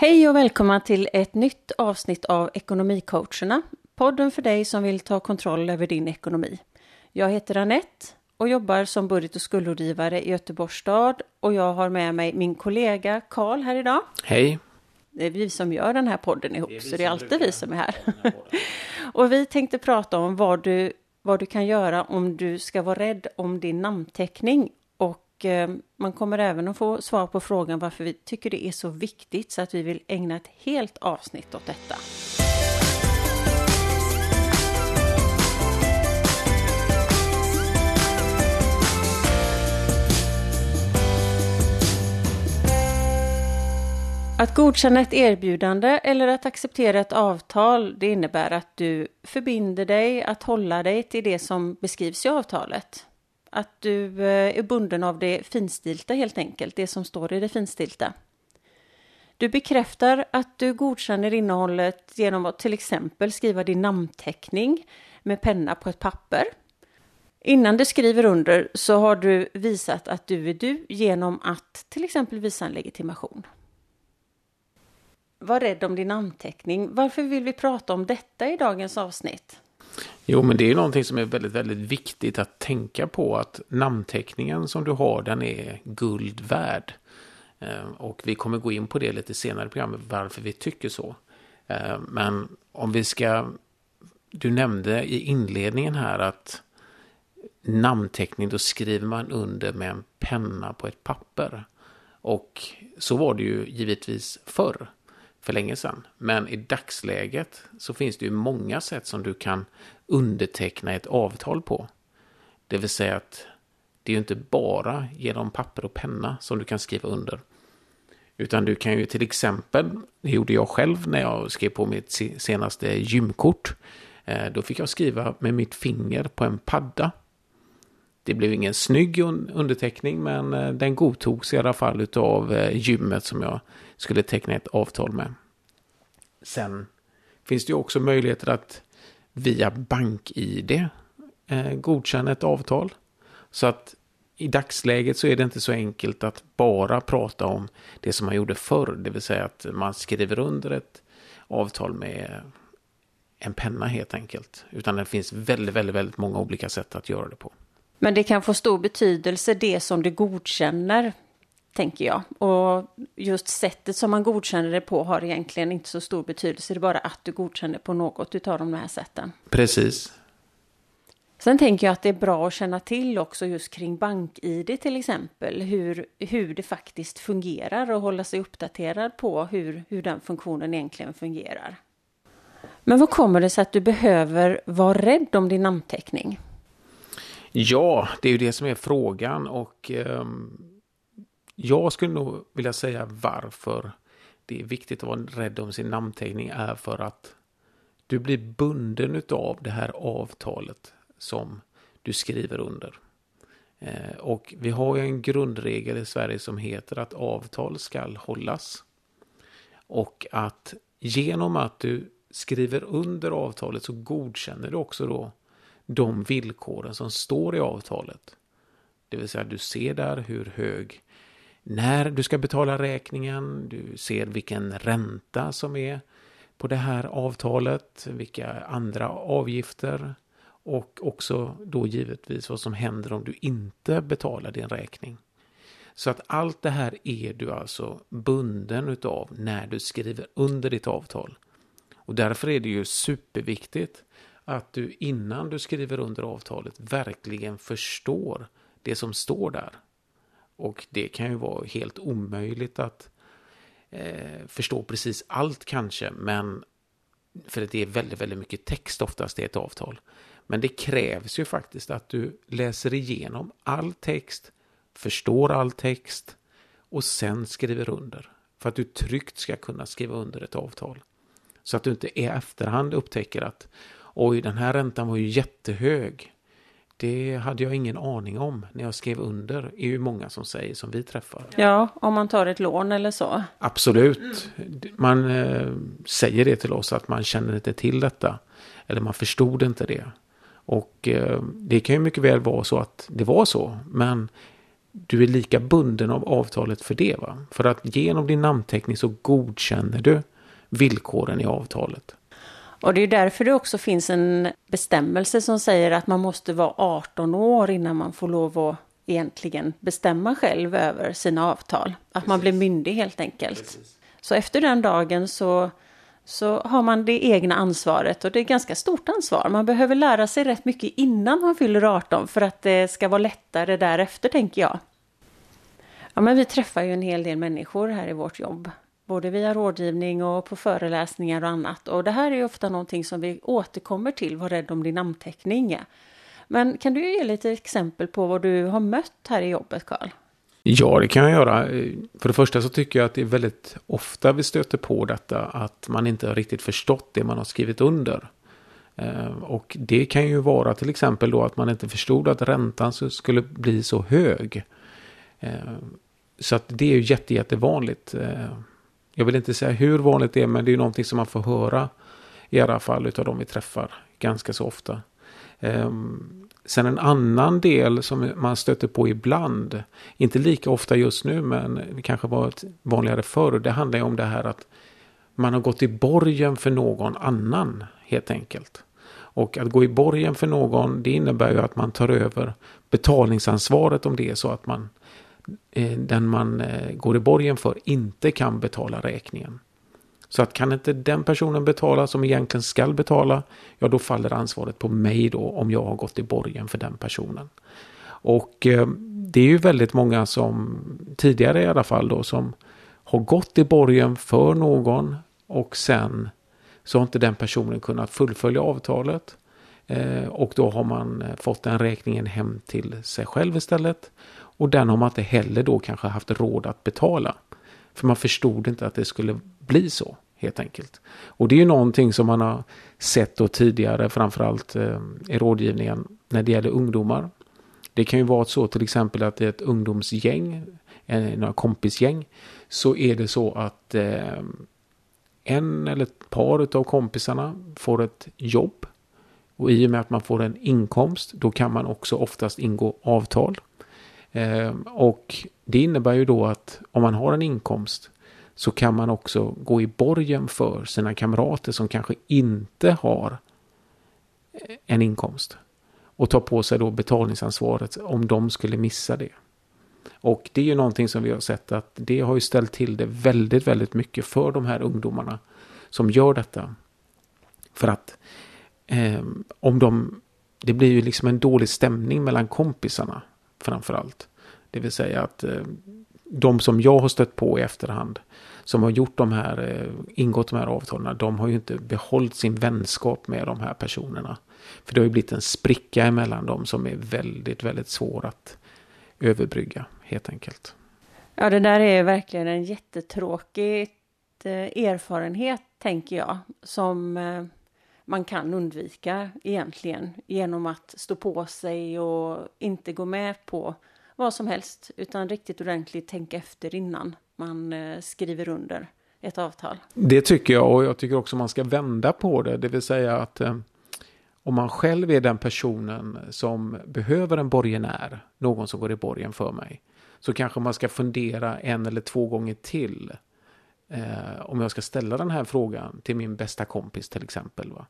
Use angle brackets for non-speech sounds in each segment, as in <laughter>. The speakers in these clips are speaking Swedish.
Hej och välkomna till ett nytt avsnitt av Ekonomicoacherna. Podden för dig som vill ta kontroll över din ekonomi. Jag heter Annette och jobbar som budget och skuldrådgivare i Göteborgs stad och jag har med mig min kollega Karl här idag. Hej. Det är vi som gör den här podden ihop, det så det är alltid vi som är här. <laughs> och vi tänkte prata om vad du, vad du kan göra om du ska vara rädd om din namnteckning. Och eh, man kommer även att få svar på frågan varför vi tycker det är så viktigt så att vi vill ägna ett helt avsnitt åt detta. Att godkänna ett erbjudande eller att acceptera ett avtal, det innebär att du förbinder dig att hålla dig till det som beskrivs i avtalet. Att du eh, är bunden av det finstilta helt enkelt, det som står i det finstilta. Du bekräftar att du godkänner innehållet genom att till exempel skriva din namnteckning med penna på ett papper. Innan du skriver under så har du visat att du är du genom att till exempel visa en legitimation. Var rädd om din namnteckning. Varför vill vi prata om detta i dagens avsnitt? Jo, men det är ju någonting som är väldigt, väldigt viktigt att tänka på att namnteckningen som du har, den är guld värd. Ehm, och vi kommer gå in på det lite senare i programmet, varför vi tycker så. Ehm, men om vi ska... Du nämnde i inledningen här att namnteckning, då skriver man under med en penna på ett papper. Och så var det ju givetvis förr för länge sedan. Men i dagsläget så finns det ju många sätt som du kan underteckna ett avtal på. Det vill säga att det är ju inte bara genom papper och penna som du kan skriva under. Utan du kan ju till exempel, det gjorde jag själv när jag skrev på mitt senaste gymkort. Eh, då fick jag skriva med mitt finger på en padda. Det blev ingen snygg underteckning men eh, den godtogs i alla fall av eh, gymmet som jag skulle teckna ett avtal med. Sen finns det ju också möjligheter att via BankID eh, godkänna ett avtal. Så att i dagsläget så är det inte så enkelt att bara prata om det som man gjorde förr, det vill säga att man skriver under ett avtal med en penna helt enkelt. Utan det finns väldigt, väldigt, väldigt många olika sätt att göra det på. Men det kan få stor betydelse det som du godkänner tänker jag. Och just sättet som man godkänner det på har egentligen inte så stor betydelse. Det är bara att du godkänner på något utav de här sätten. Precis. Sen tänker jag att det är bra att känna till också just kring BankID till exempel. Hur, hur det faktiskt fungerar och hålla sig uppdaterad på hur, hur den funktionen egentligen fungerar. Men vad kommer det sig att du behöver vara rädd om din namnteckning? Ja, det är ju det som är frågan och um jag skulle nog vilja säga varför det är viktigt att vara rädd om sin namnteckning är för att du blir bunden av det här avtalet som du skriver under. Eh, och vi har ju en grundregel i Sverige som heter att avtal ska hållas. Och att genom att du skriver under avtalet så godkänner du också då de villkoren som står i avtalet. Det vill säga du ser där hur hög när du ska betala räkningen, du ser vilken ränta som är på det här avtalet, vilka andra avgifter och också då givetvis vad som händer om du inte betalar din räkning. Så att allt det här är du alltså bunden utav när du skriver under ditt avtal. Och därför är det ju superviktigt att du innan du skriver under avtalet verkligen förstår det som står där. Och det kan ju vara helt omöjligt att eh, förstå precis allt kanske, men för att det är väldigt, väldigt mycket text oftast i ett avtal. Men det krävs ju faktiskt att du läser igenom all text, förstår all text och sen skriver under. För att du tryggt ska kunna skriva under ett avtal. Så att du inte i efterhand upptäcker att oj, den här räntan var ju jättehög. Det hade jag ingen aning om när jag skrev under. Det är ju många som säger som vi träffar. Ja, om man tar ett lån eller så. Absolut. Man eh, säger det till oss att man känner inte till detta. Eller man förstod inte det. Och eh, det kan ju mycket väl vara så att det var så. Men du är lika bunden av avtalet för det. Va? För att genom din namnteckning så godkänner du villkoren i avtalet. Och det är därför det också finns en bestämmelse som säger att man måste vara 18 år innan man får lov att egentligen bestämma själv över sina avtal. Att man blir myndig helt enkelt. Precis. Så efter den dagen så, så har man det egna ansvaret och det är ganska stort ansvar. Man behöver lära sig rätt mycket innan man fyller 18 för att det ska vara lättare därefter tänker jag. Ja, men vi träffar ju en hel del människor här i vårt jobb både via rådgivning och på föreläsningar och annat. Och det här är ofta någonting som vi återkommer till, var rädd om din namnteckning. Men kan du ge lite exempel på vad du har mött här i jobbet, Karl? Ja, det kan jag göra. För det första så tycker jag att det är väldigt ofta vi stöter på detta att man inte har riktigt förstått det man har skrivit under. Eh, och det kan ju vara till exempel då att man inte förstod att räntan skulle bli så hög. Eh, så att det är ju jätte, jättevanligt. Eh, jag vill inte säga hur vanligt det är, men det är någonting som man får höra i alla fall utav de vi träffar ganska så ofta. Um, sen en annan del som man stöter på ibland, inte lika ofta just nu, men det kanske var vanligare förr, det handlar ju om det här att man har gått i borgen för någon annan, helt enkelt. Och att gå i borgen för någon, det innebär ju att man tar över betalningsansvaret om det är så att man Eh, den man eh, går i borgen för inte kan betala räkningen. Så att kan inte den personen betala som egentligen skall betala, ja då faller ansvaret på mig då om jag har gått i borgen för den personen. Och eh, det är ju väldigt många som tidigare i alla fall då som har gått i borgen för någon och sen så har inte den personen kunnat fullfölja avtalet. Eh, och då har man fått den räkningen hem till sig själv istället. Och den har man inte heller då kanske haft råd att betala. För man förstod inte att det skulle bli så helt enkelt. Och det är ju någonting som man har sett då tidigare, framförallt eh, i rådgivningen när det gäller ungdomar. Det kan ju vara så till exempel att det är ett ungdomsgäng, eh, några kompisgäng, så är det så att eh, en eller ett par av kompisarna får ett jobb. Och i och med att man får en inkomst, då kan man också oftast ingå avtal. Ehm, och det innebär ju då att om man har en inkomst så kan man också gå i borgen för sina kamrater som kanske inte har eh, en inkomst. Och ta på sig då betalningsansvaret om de skulle missa det. Och det är ju någonting som vi har sett att det har ju ställt till det väldigt, väldigt mycket för de här ungdomarna som gör detta. För att eh, om de, det blir ju liksom en dålig stämning mellan kompisarna framför allt. Det vill säga att eh, de som jag har stött på i efterhand som har gjort de här, eh, ingått de här avtalen, de har ju inte behållit sin vänskap med de här personerna. För det har ju blivit en spricka emellan dem som är väldigt, väldigt svår att överbrygga helt enkelt. Ja, det där är verkligen en jättetråkig eh, erfarenhet, tänker jag, som eh, man kan undvika egentligen genom att stå på sig och inte gå med på vad som helst, utan riktigt ordentligt tänka efter innan man eh, skriver under ett avtal. Det tycker jag och jag tycker också man ska vända på det, det vill säga att eh, om man själv är den personen som behöver en borgenär, någon som går i borgen för mig, så kanske man ska fundera en eller två gånger till eh, om jag ska ställa den här frågan till min bästa kompis till exempel. Va?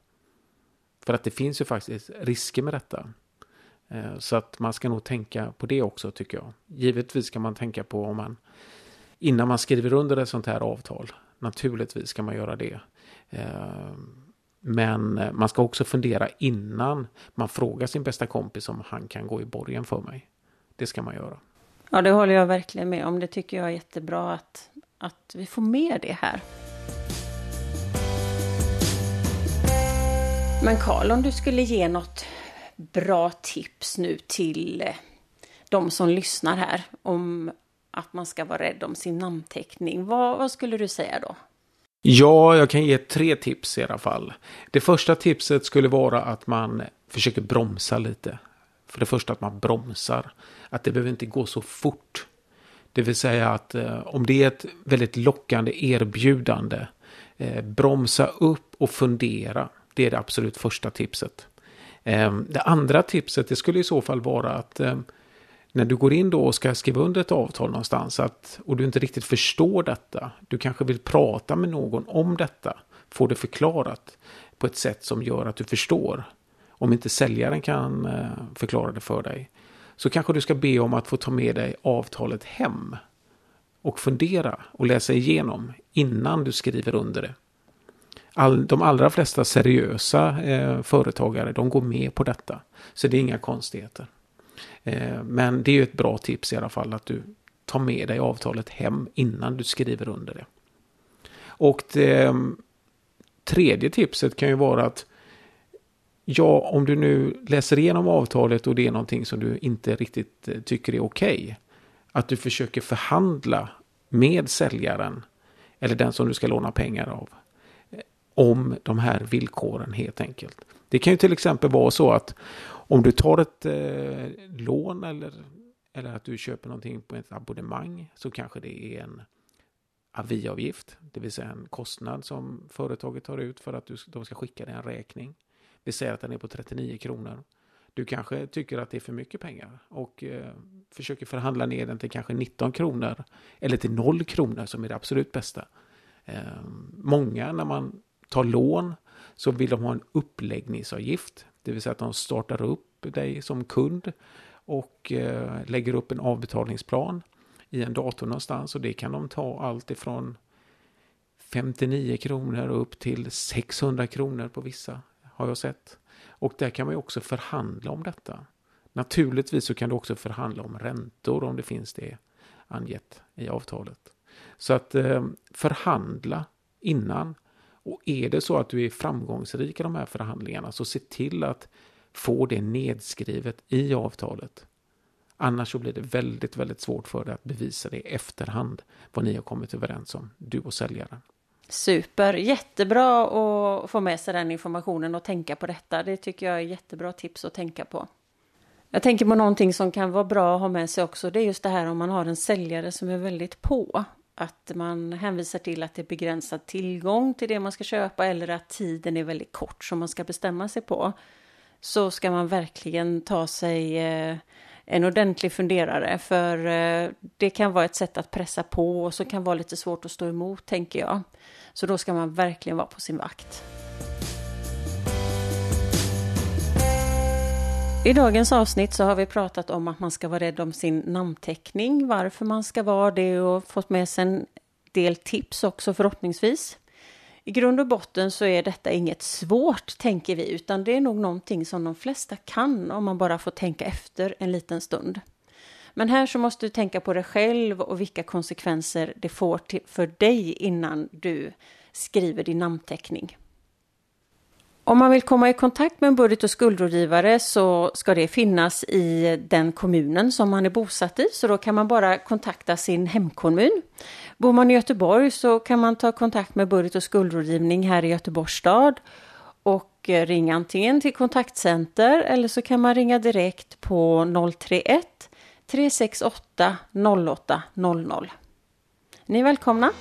För att det finns ju faktiskt risker med detta. Eh, så att man ska nog tänka på det också tycker jag. Givetvis ska man tänka på om man innan man skriver under ett sånt här avtal. Naturligtvis ska man göra det. Eh, men eh, man ska också fundera innan man frågar sin bästa kompis om han kan gå i borgen för mig. Det ska man göra. Ja, det håller jag verkligen med om. Det tycker jag är jättebra att, att vi får med det här. Men Karl, om du skulle ge något bra tips nu till eh, de som lyssnar här om att man ska vara rädd om sin namnteckning. Vad, vad, skulle du säga då? Ja, jag kan ge tre tips i alla fall. Det första tipset skulle vara att man försöker bromsa lite. För det första att man bromsar. Att det behöver inte gå så fort. Det vill säga att eh, om det är ett väldigt lockande erbjudande. Eh, bromsa upp och fundera. Det är det absolut första tipset. Ehm, det andra tipset det skulle i så fall vara att ehm, när du går in då och ska skriva under ett avtal någonstans att, och du inte riktigt förstår detta, du kanske vill prata med någon om detta, få det förklarat på ett sätt som gör att du förstår. Om inte säljaren kan eh, förklara det för dig, så kanske du ska be om att få ta med dig avtalet hem och fundera och läsa igenom innan du skriver under det. All, de allra flesta seriösa eh, företagare de går med på detta. Så det är inga konstigheter. Eh, men det är ju ett bra tips i alla fall att du tar med dig avtalet hem innan du skriver under det. Och det eh, tredje tipset kan ju vara att ja, om du nu läser igenom avtalet och det är någonting som du inte riktigt eh, tycker är okej. Okay, att du försöker förhandla med säljaren eller den som du ska låna pengar av om de här villkoren helt enkelt. Det kan ju till exempel vara så att om du tar ett eh, lån eller, eller att du köper någonting på ett abonnemang så kanske det är en aviavgift, det vill säga en kostnad som företaget tar ut för att du, de ska skicka dig en räkning. Vi säger att den är på 39 kronor. Du kanske tycker att det är för mycket pengar och eh, försöker förhandla ner den till kanske 19 kronor eller till 0 kronor som är det absolut bästa. Eh, många när man tar lån så vill de ha en uppläggningsavgift. Det vill säga att de startar upp dig som kund och eh, lägger upp en avbetalningsplan i en dator någonstans och det kan de ta allt ifrån 59 kronor upp till 600 kronor på vissa har jag sett. Och där kan man ju också förhandla om detta. Naturligtvis så kan du också förhandla om räntor om det finns det angett i avtalet. Så att eh, förhandla innan. Och är det så att du är framgångsrik i de här förhandlingarna så se till att få det nedskrivet i avtalet. Annars så blir det väldigt, väldigt svårt för dig att bevisa det i efterhand vad ni har kommit överens om, du och säljaren. Super, jättebra att få med sig den informationen och tänka på detta. Det tycker jag är jättebra tips att tänka på. Jag tänker på någonting som kan vara bra att ha med sig också. Det är just det här om man har en säljare som är väldigt på. Att man hänvisar till att det är begränsad tillgång till det man ska köpa eller att tiden är väldigt kort som man ska bestämma sig på. Så ska man verkligen ta sig eh, en ordentlig funderare för eh, det kan vara ett sätt att pressa på och så kan vara lite svårt att stå emot tänker jag. Så då ska man verkligen vara på sin vakt. I dagens avsnitt så har vi pratat om att man ska vara rädd om sin namnteckning, varför man ska vara det och fått med sig en del tips också förhoppningsvis. I grund och botten så är detta inget svårt, tänker vi, utan det är nog någonting som de flesta kan om man bara får tänka efter en liten stund. Men här så måste du tänka på dig själv och vilka konsekvenser det får för dig innan du skriver din namnteckning. Om man vill komma i kontakt med en budget och skuldrådgivare så ska det finnas i den kommunen som man är bosatt i, så då kan man bara kontakta sin hemkommun. Bor man i Göteborg så kan man ta kontakt med budget och skuldrådgivning här i Göteborgs stad och eh, ringa antingen till kontaktcenter eller så kan man ringa direkt på 031 368 0800. Ni är välkomna!